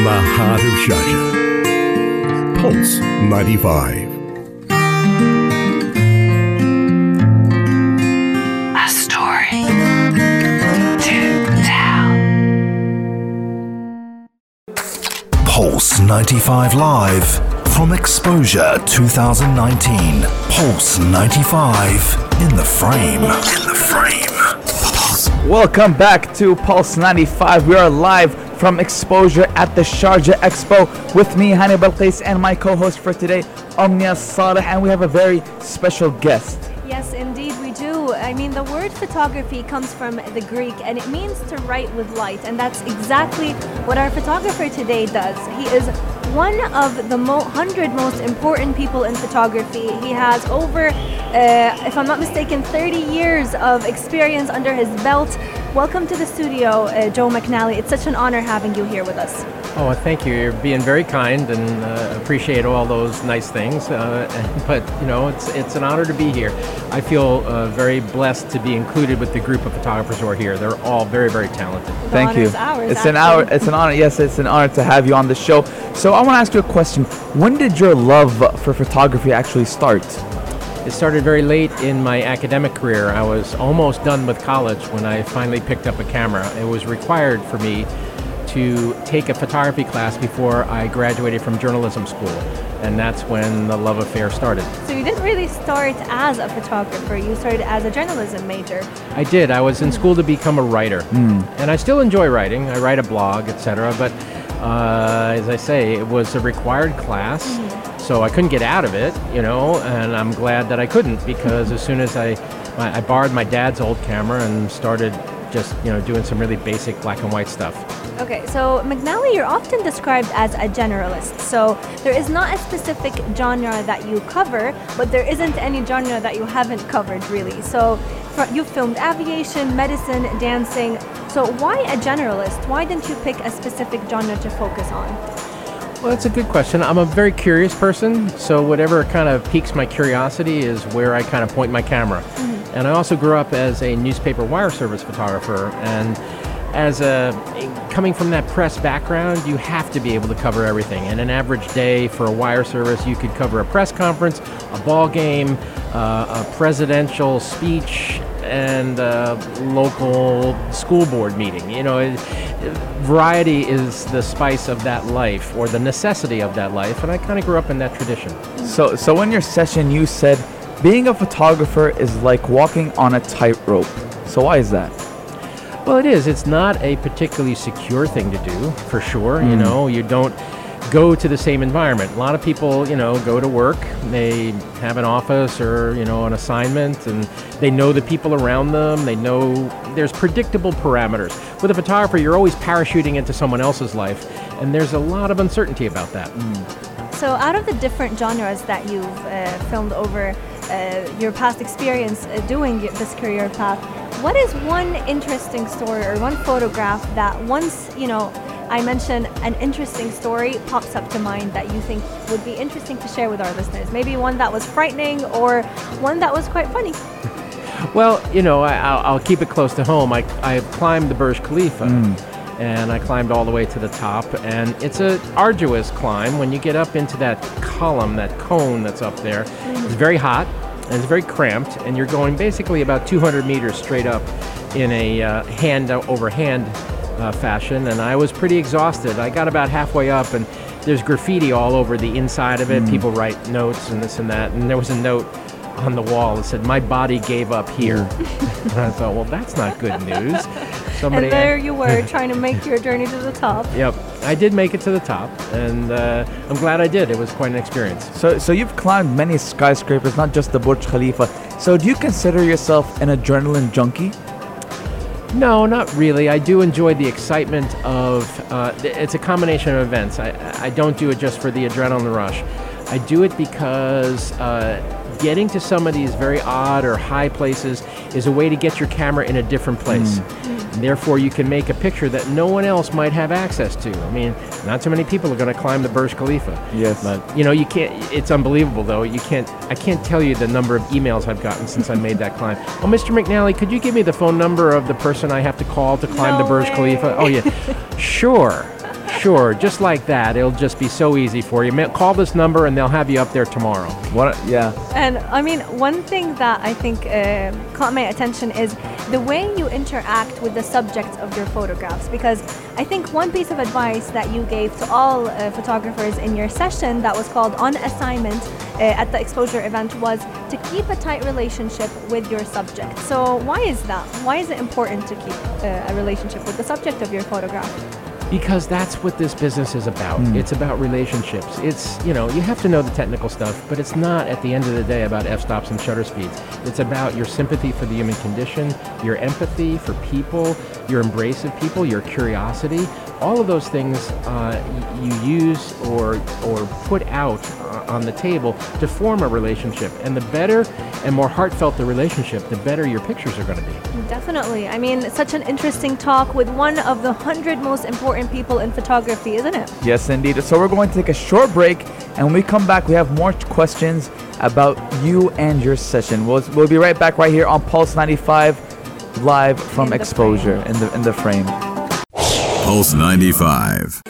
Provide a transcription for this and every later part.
from the heart of Sharjah. Pulse 95. A story to tell. Pulse 95 Live from Exposure 2019. Pulse 95 in the frame. In the frame. Welcome back to Pulse 95. We are live from Exposure at the Sharjah Expo with me, Hani Balqis, and my co-host for today, Omnia Saleh, and we have a very special guest. Yes, indeed, we do. I mean, the word photography comes from the Greek and it means to write with light, and that's exactly what our photographer today does. He is one of the mo- 100 most important people in photography. He has over, uh, if I'm not mistaken, 30 years of experience under his belt. Welcome to the studio, uh, Joe McNally. It's such an honor having you here with us. Oh, thank you. You're being very kind and uh, appreciate all those nice things. Uh, but you know, it's it's an honor to be here. I feel uh, very blessed to be included with the group of photographers who are here. They're all very, very talented. The Thank you. ours, it's an hour. It's an honor. Yes, it's an honor to have you on the show. So I want to ask you a question. When did your love for photography actually start? It started very late in my academic career. I was almost done with college when I finally picked up a camera. It was required for me to take a photography class before I graduated from journalism school, and that's when the love affair started. So you didn't really start as a photographer, you started as a journalism major. I did. I was in school to become a writer, and I still enjoy writing. I write a blog, etc. But uh, as I say, it was a required class, so I couldn't get out of it, you know. And I'm glad that I couldn't because as soon as I, I I borrowed my dad's old camera and started just you know doing some really basic black and white stuff. Okay, so McNally, you're often described as a generalist. So there is not a specific genre that you cover, but there isn't any genre that you haven't covered really. So you've filmed aviation, medicine, dancing. So why a generalist? Why didn't you pick a specific genre to focus on? Well, that's a good question. I'm a very curious person, so whatever kind of piques my curiosity is where I kind of point my camera. And I also grew up as a newspaper wire service photographer, and as a coming from that press background, you have to be able to cover everything. And an average day for a wire service, you could cover a press conference, a ball game, uh, a presidential speech, and a local school board meeting. You know, it, variety is the spice of that life or the necessity of that life, and I kind of grew up in that tradition. So, so in your session, you said being a photographer is like walking on a tightrope. So why is that? Well, it is. It's not a particularly secure thing to do, for sure. You hmm. know, you don't go to the same environment. A lot of people, you know, go to work, they have an office or, you know, an assignment, and they know the people around them. They know there's predictable parameters. With a photographer, you're always parachuting into someone else's life, and there's a lot of uncertainty about that. So out of the different genres that you've uh, filmed over uh, your past experience uh, doing this career path, what is one interesting story or one photograph that once, you know, I mention an interesting story pops up to mind that you think would be interesting to share with our listeners? Maybe one that was frightening or one that was quite funny. Well, you know, I, I'll, I'll keep it close to home. I, I climbed the Burj Khalifa, and I climbed all the way to the top, and it's a arduous climb. When you get up into that column, that cone that's up there, it's very hot and it's very cramped, and you're going basically about 200 meters straight up in a uh, hand over hand uh, fashion, and I was pretty exhausted. I got about halfway up, and there's graffiti all over the inside of it. People write notes and this and that, and there was a note on the wall that said, "My body gave up here." and I thought, well, that's not good news. Somebody. And there you were trying to make your journey to the top. Yep, I did make it to the top, and uh, I'm glad I did. It was quite an experience. So, so you've climbed many skyscrapers, not just the Burj Khalifa. So, do you consider yourself an adrenaline junkie? No, not really. I do enjoy the excitement of. Uh, it's a combination of events. I, I don't do it just for the adrenaline rush. I do it because uh, getting to some of these very odd or high places is a way to get your camera in a different place. And therefore, you can make a picture that no one else might have access to. I mean, not too many people are going to climb the Burj Khalifa. Yes. But you know, you can't. It's unbelievable, though. You can't. I can't tell you the number of emails I've gotten since I made that climb. Oh, Mr. McNally, could you give me the phone number of the person I have to call to climb the No Burj way. Khalifa? Oh yeah, sure, Sure, just like that. It'll just be so easy for you. Call this number and they'll have you up there tomorrow. What? Yeah. And I mean, one thing that I think uh, caught my attention is the way you interact with the subjects of your photographs. Because I think one piece of advice that you gave to all uh, photographers in your session that was called On Assignment uh, at the exposure event was to keep a tight relationship with your subject. So, why is that? Why is it important to keep uh, a relationship with the subject of your photograph? Because that's what this business is about. Hmm. It's about relationships. It's, you know, you have to know the technical stuff, but it's not at the end of the day about f stops and shutter speeds. It's about your sympathy for the human condition, your empathy for people, your embrace of people, your curiosity. All of those things uh, you use or, or put out uh, on the table to form a relationship. And the better and more heartfelt the relationship, the better your pictures are going to be. Definitely. I mean, such an interesting talk with one of the hundred most important people in photography, isn't it? Yes, indeed. So we're going to take a short break, and when we come back, we have more questions about you and your session. We'll, we'll be right back right here on Pulse 95, live from In the Exposure in the in the frame. Pulse 95.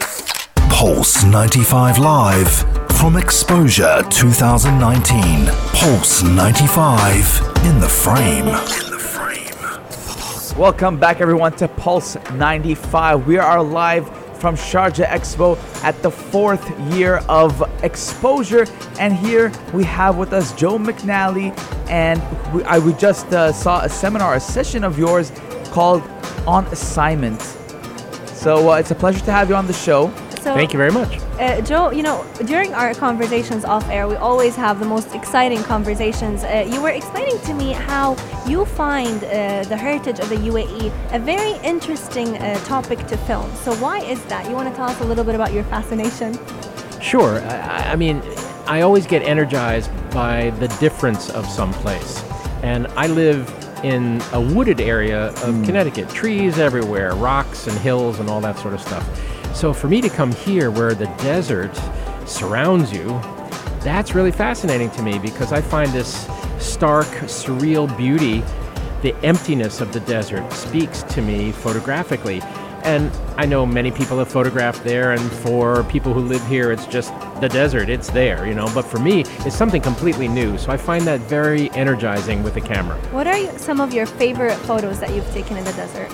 Pulse 95 Live from Exposure 2019. Pulse 95 in the frame. In the frame. Welcome back, everyone, to Pulse 95. We are live from Sharjah Expo at the fourth year of exposure. And here we have with us Joe McNally. And we, I, we just uh, saw a seminar, a session of yours called On Assignment. So uh, it's a pleasure to have you on the show. So, Thank you very much. Uh, Joe, you know, during our conversations off air, we always have the most exciting conversations. Uh, you were explaining to me how you find uh, the heritage of the UAE a very interesting uh, topic to film. So, why is that? You want to tell us a little bit about your fascination? Sure. I, I- I mean, I always get energized by the difference of some place. And I live in a wooded area of hmm. Connecticut, trees everywhere, rocks and hills and all that sort of stuff. So for me to come here where the desert surrounds you, that's really fascinating to me because I find this stark, surreal beauty, the emptiness of the desert speaks to me photographically. And I know many people have photographed there, and for people who live here, it's just the desert, it's there, you know. But for me, it's something completely new. So I find that very energizing with the camera. What are you, some of your favorite photos that you've taken in the desert?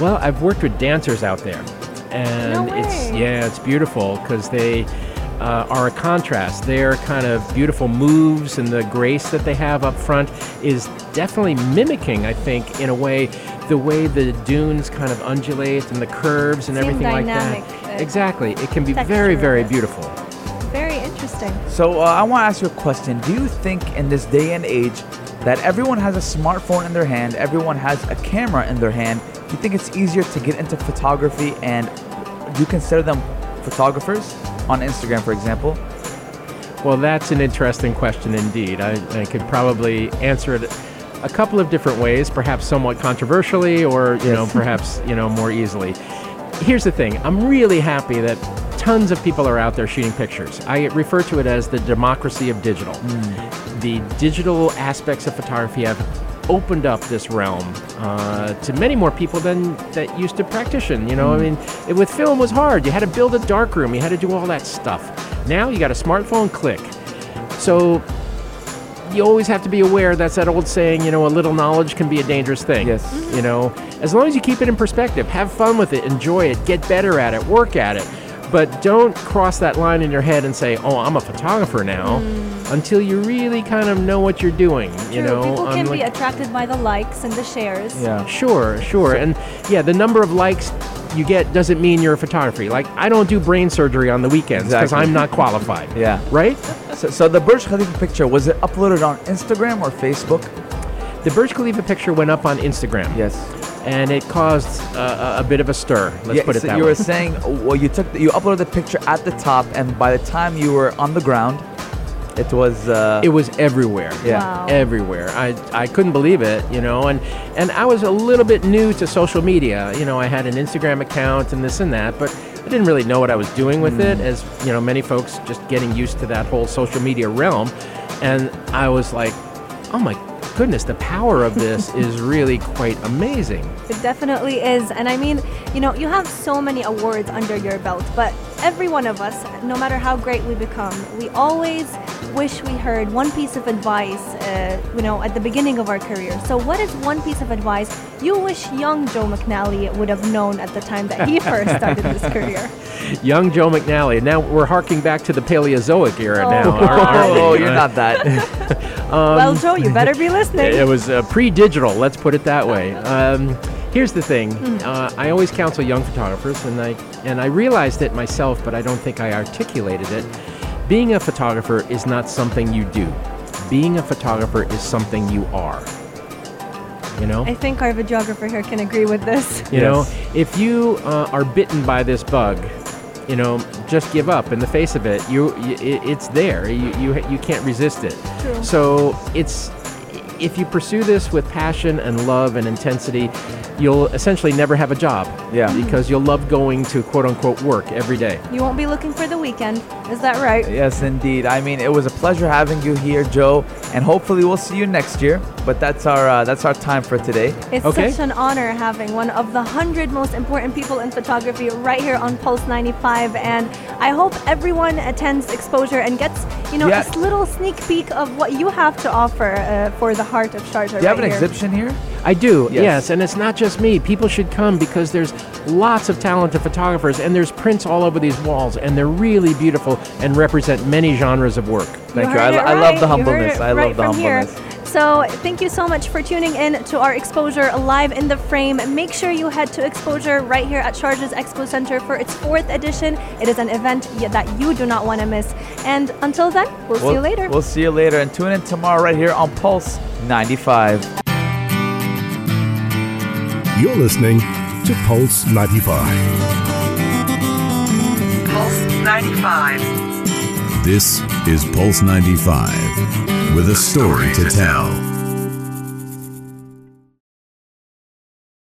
Well, I've worked with dancers out there, and No it's yeah, it's beautiful because they uh, are a contrast. Their kind of beautiful moves and the grace that they have up front is definitely mimicking, I think, in a way, the way the dunes kind of undulate and the curves and Same everything like that. uh, exactly, it can be texture very, very beautiful. Very interesting. So uh, I want to ask you a question. Do you think in this day and age that everyone has a smartphone in their hand, everyone has a camera in their hand? Do you think it's easier to get into photography and do you consider them photographers on Instagram, for example? Well, that's an interesting question indeed. I, I could probably answer it a couple of different ways, perhaps somewhat controversially, or you know, perhaps you know more easily. Here's the thing: I'm really happy that tons of people are out there shooting pictures. I refer to it as the democracy of digital. Hmm. The digital aspects of photography have opened up this realm uh, to many more people than that used to practition. You know, I mean, it, with film was hard. You had to build a darkroom. You had to do all that stuff. Now you got a smartphone, click. So you always have to be aware that's that old saying, you know, a little knowledge can be a dangerous thing. Yes. You know, as long as you keep it in perspective, have fun with it, enjoy it, get better at it, work at it. But don't cross that line in your head and say, "Oh, I'm a photographer now," mm. until you really kind of know what you're doing. You know, people can be unlike- attracted by the likes and the shares. Yeah. Sure, sure. And yeah, the number of likes you get doesn't mean you're a photographer. Like, I don't do brain surgery on the weekends because Exactly. I'm not qualified. Yeah. Right? So, so the Burj Khalifa picture, was it uploaded on Instagram or Facebook? The Burj Khalifa picture went up on Instagram. Yes. And it caused uh, a, a bit of a stir. Let's yeah, put it so that you way. You were saying, well, you took, the, you uploaded the picture at the top, and by the time you were on the ground, it was. Uh, it was everywhere. Yeah. Wow. Everywhere. I, I couldn't believe it, you know, and, and I was a little bit new to social media. You know, I had an Instagram account and this and that, but I didn't really know what I was doing with it, as, you know, many folks just getting used to that whole social media realm. And I was like, oh my goodness, the power of this is really quite amazing. It definitely is. And I mean, you know, you have so many awards under your belt, but every one of us, no matter how great we become, we always wish we heard one piece of advice, uh, you know, at the beginning of our career. So, what is one piece of advice you wish young Joe McNally would have known at the time that he first started his career? Young Joe McNally. Now we're harking back to the Paleozoic era Oh. now. aren't- aren't? Oh, you're Uh, not that. well, Joe, you better be listening. It was uh, pre-digital. Let's put it that way. Um, here's the thing. Hmm. Uh, I always counsel young photographers, and I and I realized it myself, but I don't think I articulated it. Being a photographer is not something you do. Being a photographer is something you are. You know. I think our videographer here can agree with this. You know, if you uh, are bitten by this bug, you know, just give up. In the face of it, you, y it, it's there. You, you you can't resist it. True. So it's if you pursue this with passion and love and intensity, you'll essentially never have a job. Yeah. Because you'll love going to quote unquote work every day. You won't be looking for the weekend. Is that right? Yes, indeed. I mean, it was a pleasure having you here, Joe, and hopefully we'll see you next year. But that's our uh, that's our time for today. It's Okay. such an honor having one of the hundred most important people in photography right here on Pulse 95, and I hope everyone attends exposure and gets, you know, Yeah. a little sneak peek of what you have to offer uh, for the heart of Sharjah. Do you have an here. exhibition here? I do, Yes. yes. and it's not just me. People should come because there's lots of talented photographers, and there's prints all over these walls, and they're really beautiful and represent many genres of work. Thank you. heard I, it I love the right. You heard humbleness. I right love the humbleness. here. Humbleness. So, thank you so much for tuning in to our Exposure Live in the Frame. Make sure you head to Exposure right here at Sharjah Expo Center for its fourth edition. It is an event that you do not want to miss. And until then, we'll, see you later. We'll see you later, and tune in tomorrow right here on Pulse 95. You're listening to Pulse 95. Pulse 95. This is Pulse 95 with a story to tell.